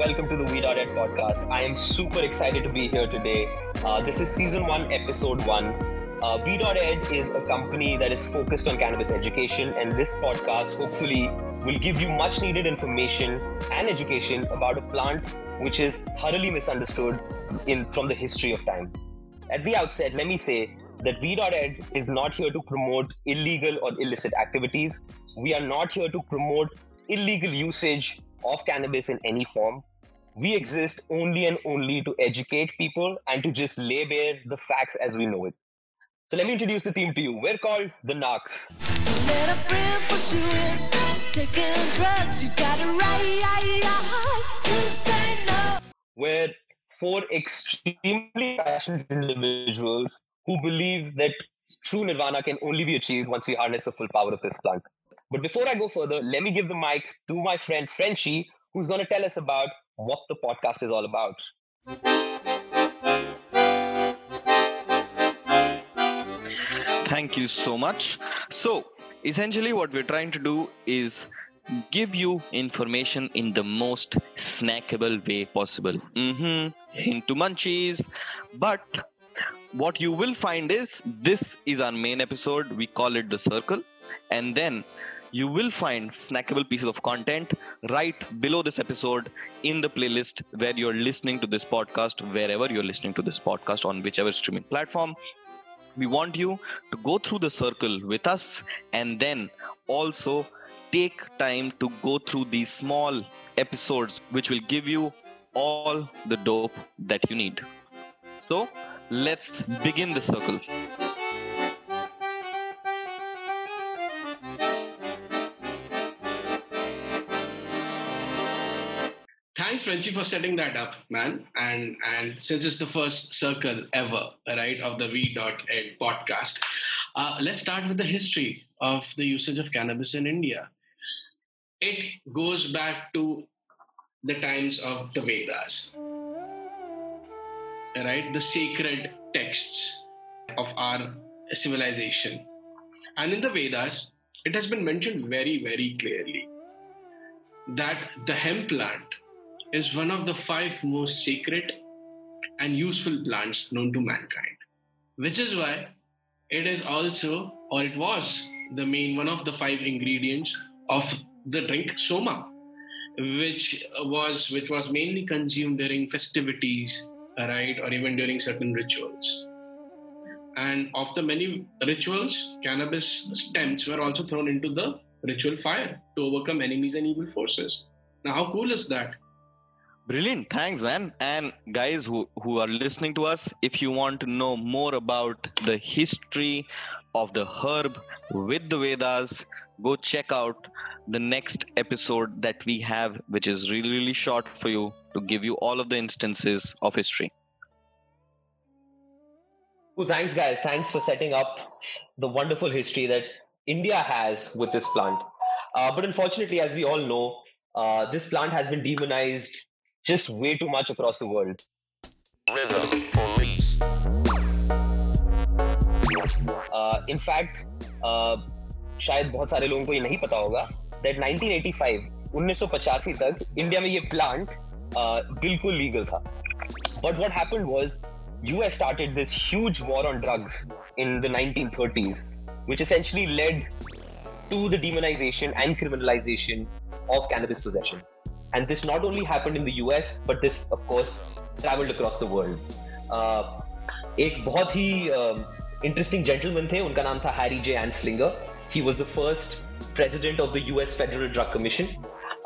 welcome to the We.Ed podcast. I am super excited to be here today. Uh, this is season one, episode one. Uh, We.Ed is a company that is focused on cannabis education, and this podcast hopefully will give you much needed information and education about a plant which is thoroughly misunderstood in from the history of time. At the outset, let me say that We.Ed is not here to promote illegal or illicit activities. We are not here to promote illegal usage of cannabis in any form. We exist only and only to educate people and to just lay bare the facts as we know it. So let me introduce the team to you. We're called the Narcs. We're four extremely passionate individuals who believe that true nirvana can only be achieved once we harness the full power of this plant. But before I go further, let me give the mic to my friend Frenchie, who's going to tell us about what the podcast is all about. Thank you so much. So, essentially, what we're trying to do is give you information in the most snackable way possible. Mm-hmm. Into munchies. But what you will find is this is our main episode. We call it The Circle. And then you will find snackable pieces of content right below this episode in the playlist where you're listening to this podcast, wherever you're listening to this podcast on whichever streaming platform. We want you to go through the circle with us and then also take time to go through these small episodes, which will give you all the dope that you need. So let's begin the circle. Thanks Frenchie for setting that up, man. And and since it's the first circle ever, right, of the We.Ed podcast, uh, let's start with the history of the usage of cannabis in India. It goes back to the times of the Vedas, right? The sacred texts of our civilization. And in the Vedas, it has been mentioned very, very clearly that the hemp plant is one of the five most sacred and useful plants known to mankind, which is why it is also, or it was, the main one of the five ingredients of the drink soma, which was which was mainly consumed during festivities, right, or even during certain rituals. And of the many rituals, cannabis stems were also thrown into the ritual fire to overcome enemies and evil forces. Now, how cool is that? Brilliant. Thanks, man. And guys who, who are listening to us, if you want to know more about the history of the herb with the Vedas, go check out the next episode that we have, which is really, really short for you to give you all of the instances of history. Well, thanks, guys. Thanks for setting up the wonderful history that India has with this plant. Uh, but unfortunately, as we all know, uh, this plant has been demonized just way too much across the world. Uh, in fact, uh, शायद बहुत सारे लोगों को ये नहीं पता होगा that 1985 1985 तक इंडिया में ये प्लांट uh, बिल्कुल लीगल था but what happened was US started this huge war on drugs in the 1930s which essentially led to the demonization and criminalization of cannabis possession and this not only happened in the US, but this, of course, traveled across the world. Uh, एक बहुत ही interesting gentleman थे उनका नाम था Harry J. Anslinger. He was the first president of the US Federal Drug Commission.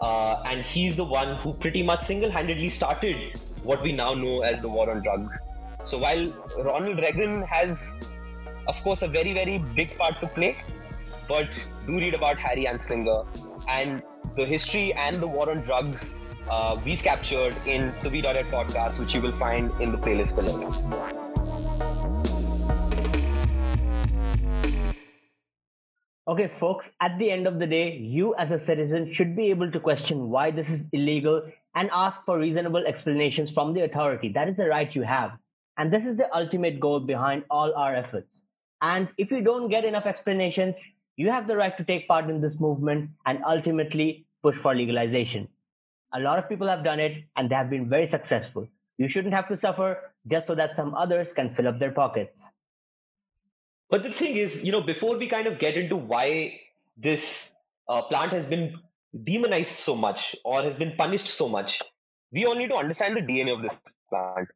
Uh, and he's the one who pretty much single-handedly started what we now know as the war on drugs. So while Ronald Reagan has, of course, a very, very big part to play, but do read about Harry Anslinger and the history and the war on drugs uh, we've captured in the We.Ed podcast, which you will find in the playlist below. Okay, folks, at the end of the day, you as a citizen should be able to question why this is illegal and ask for reasonable explanations from the authority. That is the right you have. And this is the ultimate goal behind all our efforts. And if you don't get enough explanations, you have the right to take part in this movement and ultimately push for legalization. A lot of people have done it and they have been very successful. You shouldn't have to suffer just so that some others can fill up their pockets. But the thing is, you know, before we kind of get into why this uh, plant has been demonized so much or has been punished so much, we all need to understand the DNA of this plant.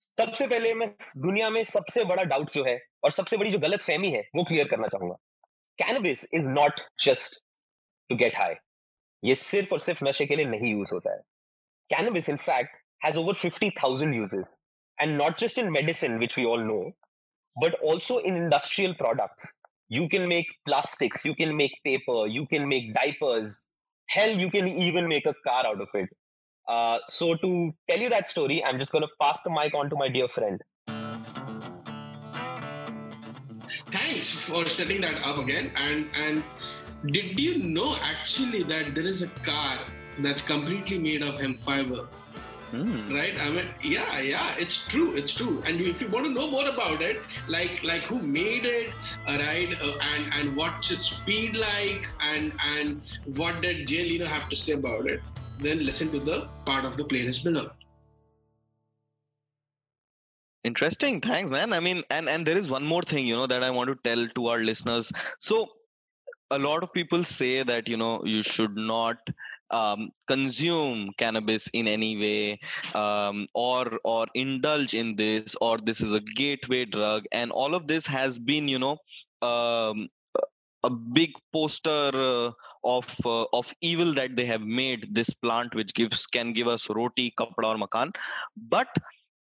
सबसे पहले मैं दुनिया में सबसे बड़ा doubt जो है और सबसे बड़ी जो गलत फहमी है वो क्लियर करना चाहूंगा cannabis is not just to get high ये सिर्फ और सिर्फ नशे के लिए नहीं यूज होता है cannabis in fact has over fifty thousand uses and not just in medicine which we all no but also in industrial products. You can make plastics, you can make paper, you can make diapers. Hell, you can even make a car out of it. Uh, so, to tell you that story, I'm just going to pass the mic on to my dear friend. Thanks for setting that up again. And and did you know actually that there is a car that's completely made of hemp fiber? Hmm. right i mean yeah yeah it's true it's true and if you want to know more about it like like who made it uh, right uh, and and what's its speed like and and what did jay leno have to say about it then listen to the part of the playlist below interesting. Thanks man. I mean and and there is one more thing you know that i want to tell to our listeners. So a lot of people say that you know you should not um, consume cannabis in any way um, or or indulge in this or this is a gateway drug. And all of this has been you know um, a big poster uh, of uh, of evil that they have made this plant which gives can give us roti kapda or makan. But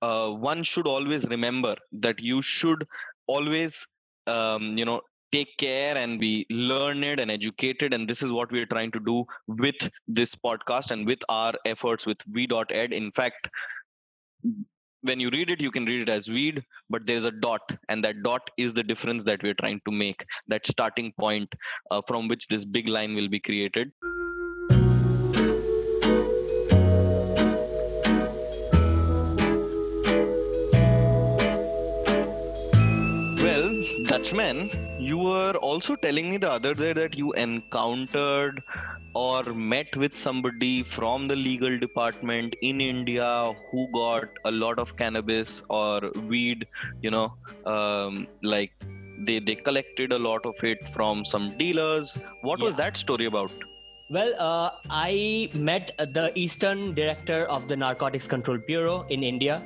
uh, one should always remember that you should always um, you know take care and be learned and educated. And this is what we are trying to do with this podcast and with our efforts with we.ed in fact when you read it you can read it as weed but there's a dot and that dot is the difference that we're trying to make that starting point uh, from which this big line will be created dutchman you were also telling me the other day that you encountered or met with somebody from the legal department in India who got a lot of cannabis or weed, you know, um, like they, they collected a lot of it from some dealers. What was that story about? Well, uh, I met the Eastern Director of the Narcotics Control Bureau in India,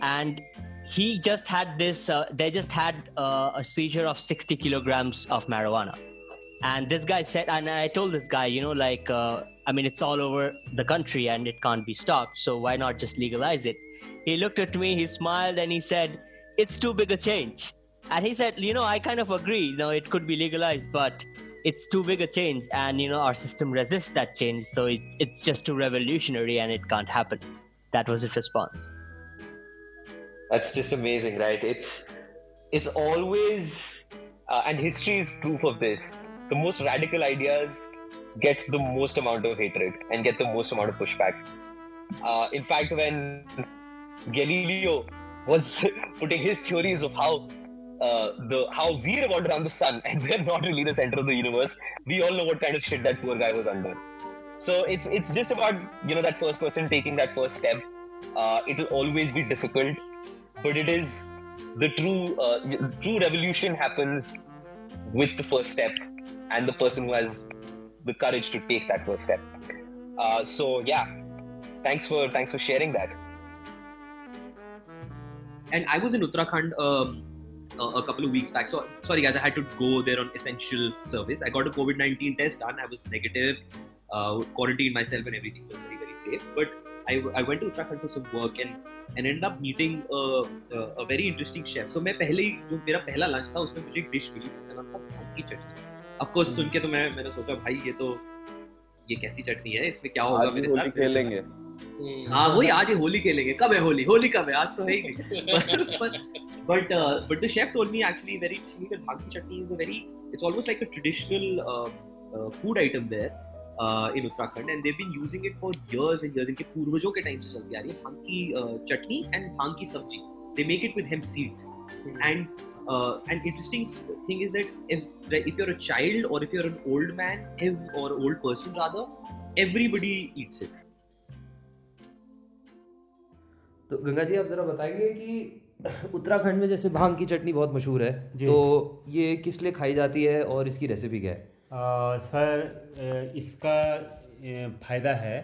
and he just had this. Uh, they just had uh, a seizure of 60 kilograms of marijuana, and this guy said, and I told this guy, you know, like, uh, I mean, it's all over the country and it can't be stopped, so why not just legalize it? He looked at me, he smiled, and he said, "It's too big a change." And he said, you know, I kind of agree. You know, it could be legalized, but it's too big a change and you know our system resists that change so it, it's just too revolutionary and it can't happen that was his response That's just amazing, right? It's it's always uh, and history is proof of this. The most radical ideas get the most amount of hatred and get the most amount of pushback. Uh, in fact, when Galileo was putting his theories of how uh, the how we revolve around the sun and we're not really the center of the universe, we all know what kind of shit that poor guy was under. So it's it's just about you know that first person taking that first step. Uh, it'll always be difficult, but it is the true uh, true revolution happens with the first step and the person who has the courage to take that first step. Uh, so yeah, thanks for thanks for sharing that. and I was in Uttarakhand um, a, couple of weeks back. So sorry guys, I had to go there on essential service. I got a COVID nineteen test done. I was negative, uh, quarantined myself, and everything was very very safe. But I, I went to Uttarakhand for some work and and ended up meeting a, a, a very interesting chef. So मैं पहले ही जो मेरा पहला lunch था उसमें मुझे एक dish मिली जिसका नाम था भाँग की चटनी. Of course सुन के तो मैं मैंने सोचा भाई ये तो ये कैसी चटनी है इसमें क्या होगा आज मेरे होली साथ खेलेंगे हाँ वही आज ही होली खेलेंगे कब है होली होली कब है आज तो है ही नहीं but but uh, but the chef told me actually very interestingly that bhang ki chutney is a very it's almost like a traditional uh, in Uttarakhand and they've been using it for years and years इनके पूर्वजों के time से चलती आ रही है भाँग की चटनी and भाँग की सब्ज़ी। They make it with hemp seeds and and interesting thing is that if you're a child or if you're an old man or old person rather everybody eats it तो गंगा जी आप जरा बताएँगे कि उत्तराखंड में जैसे भाँग की चटनी बहुत मशहूर है तो ये किस लिए खाई जाती है और इसकी रेसिपी क्या है? आ, सर इसका फ़ायदा है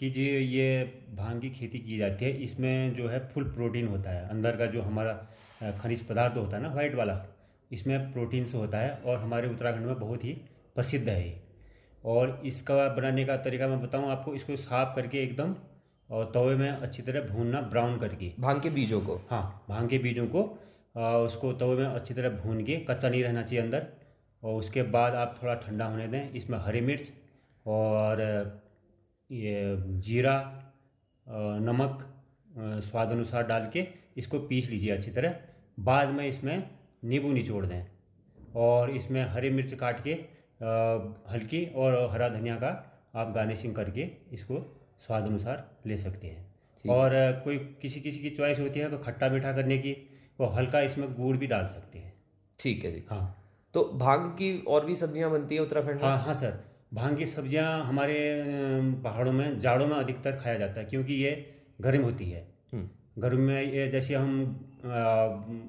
कि जी ये भाँग की खेती की जाती है। इसमें जो है फुल प्रोटीन होता है। अंदर का जो हमारा खनिज पदार्थ होता है ना वाइट वाला इसमें प्रोटीन से होता है और हमारे उत्तराखंड में बहुत ही प्रसिद्ध है ये। और इसका बनाने का तरीका मैं बताऊँ आपको इसको साफ़ करके एकदम और तवे में अच्छी तरह भूनना ब्राउन करके। भाँग के बीजों को? हाँ भाँग के बीजों को आ, उसको तवे में अच्छी तरह भून के कच्चा नहीं रहना चाहिए अंदर। और उसके बाद आप थोड़ा ठंडा होने दें इसमें हरी मिर्च और ये जीरा नमक स्वाद अनुसार डाल के इसको पीस लीजिए अच्छी तरह। बाद में इसमें नींबू निचोड़ दें और इसमें हरी मिर्च काट के हल्की और हरा धनिया का आप गार्निशिंग करके इसको स्वाद अनुसार ले सकते हैं। और कोई किसी किसी की चॉइस होती है तो खट्टा मीठा करने की वो हल्का इसमें गुड़ भी डाल सकते हैं। ठीक है जी। हाँ। तो भाँग की और भी सब्ज़ियाँ बनती हैं उत्तराखंड में? हाँ हाँ सर। भाँग की सब्ज़ियाँ हमारे पहाड़ों में जाड़ों में अधिकतर खाया जाता है क्योंकि ये गर्म होती है। हम्म। गर्म में ये जैसे हम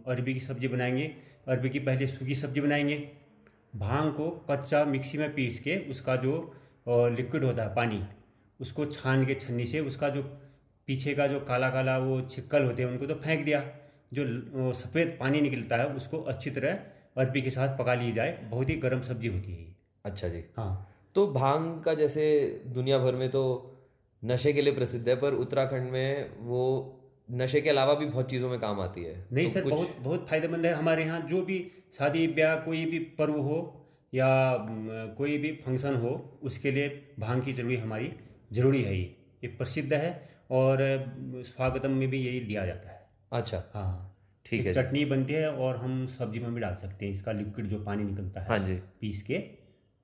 अरबी की सब्ज़ी बनाएँगे अरबी की पहले सूखी सब्ज़ी बनाएँगे। भाँग को कच्चा मिक्सी में पीस के उसका जो लिक्विड होता है पानी उसको छान के छन्नी से उसका जो पीछे का जो काला काला वो छिक्कल होते हैं उनको तो फेंक दिया। जो सफ़ेद पानी निकलता है उसको अच्छी तरह अरबी के साथ पका ली जाए बहुत ही गर्म सब्ज़ी होती है अच्छा जी। हाँ। तो भाँग का जैसे दुनिया भर में तो नशे के लिए प्रसिद्ध है पर उत्तराखंड में वो नशे के अलावा भी बहुत चीज़ों में काम आती है। नहीं तो सर कुछ- बहुत बहुत फ़ायदेमंद है। हमारे यहाँ जो भी शादी ब्याह कोई भी पर्व हो या कोई भी फ़ंक्शन हो उसके लिए भाँग की ज़रूरी हमारी ज़रूरी है ये। ये प्रसिद्ध है और स्वागतम में भी यही लिया जाता है। अच्छा। हाँ। ठीक है चटनी बनती है और हम सब्ज़ी में भी डाल सकते हैं। इसका लिक्विड जो पानी निकलता है हाँ जी। पीस के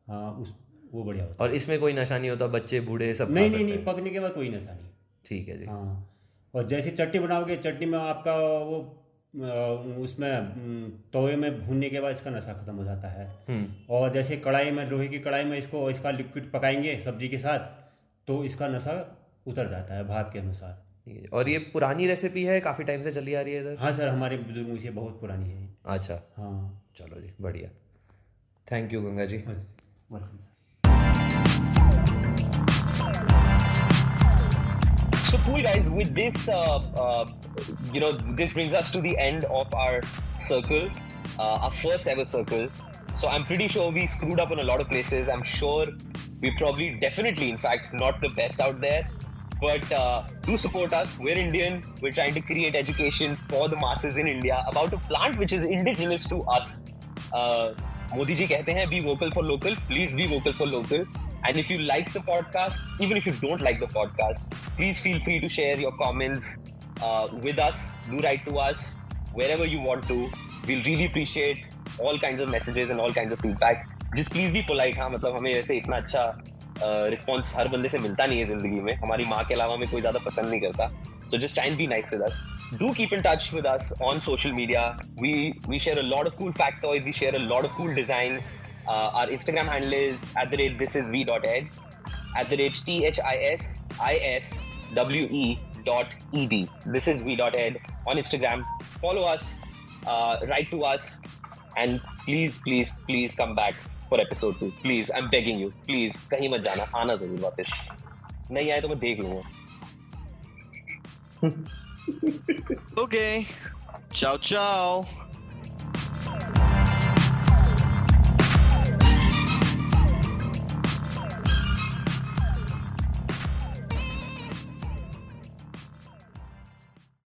हाँ उस वो बढ़िया होता है। और इसमें कोई नशा नहीं होता बच्चे बूढ़े सब नहीं नहीं नहीं पकने के बाद कोई नशा नहीं। ठीक है जी। हाँ और जैसे चटनी बनाओगे चटनी में आपका वो उसमें तवे में भूनने के बाद इसका नशा खत्म हो जाता है। हम्म। और जैसे कढ़ाई में लोहे की कढ़ाई में इसको इसका लिक्विड पकाएँगे सब्ज़ी के साथ तो इसका नशा उतर जाता है भाप के अनुसार। और ये पुरानी रेसिपी है काफ़ी टाइम से चली आ रही है इधर हाँ सर हमारे बुज़ुर्गों से बहुत पुरानी है अच्छा हाँ चलो जी बढ़िया thank you Ganga ji welcome sir So cool, guys. With this, uh, uh, you know, this brings us to the end of our circle, uh, our first ever circle. So I'm pretty sure we screwed up in a lot of places. I'm sure we probably, definitely, in fact, not the best out there. But uh, do support us. We're Indian. We're trying to create education for the masses in India about a plant which is indigenous to us. Uh, Modi ji कहते हैं be vocal for local. Please be vocal for local. And if you like the podcast, even if you don't like the podcast, please feel free to share your comments uh, with us. Do write to us wherever you want to. We'll really appreciate all kinds of messages and all kinds of feedback. Just please be polite. हाँ मतलब हमें वैसे इतना अच्छा response हर बंदे से मिलता नहीं है ज़िंदगी में। हमारी माँ के अलावा में कोई ज़्यादा पसंद नहीं करता। So just time be nice with us do keep in touch with us on social media we we share a lot of cool factoids we share a lot of cool design our Instagram handle is at the rate this is we dot ed at the rate T H I S I S W E dot E D this is we dot ed on Instagram follow us write to us and please please please come back. For episode two please I am begging you please कहीं मत जाना. आना ज़रूर वापस. नहीं आए तो मैं देख लूँगा. ओके चाओ चाओ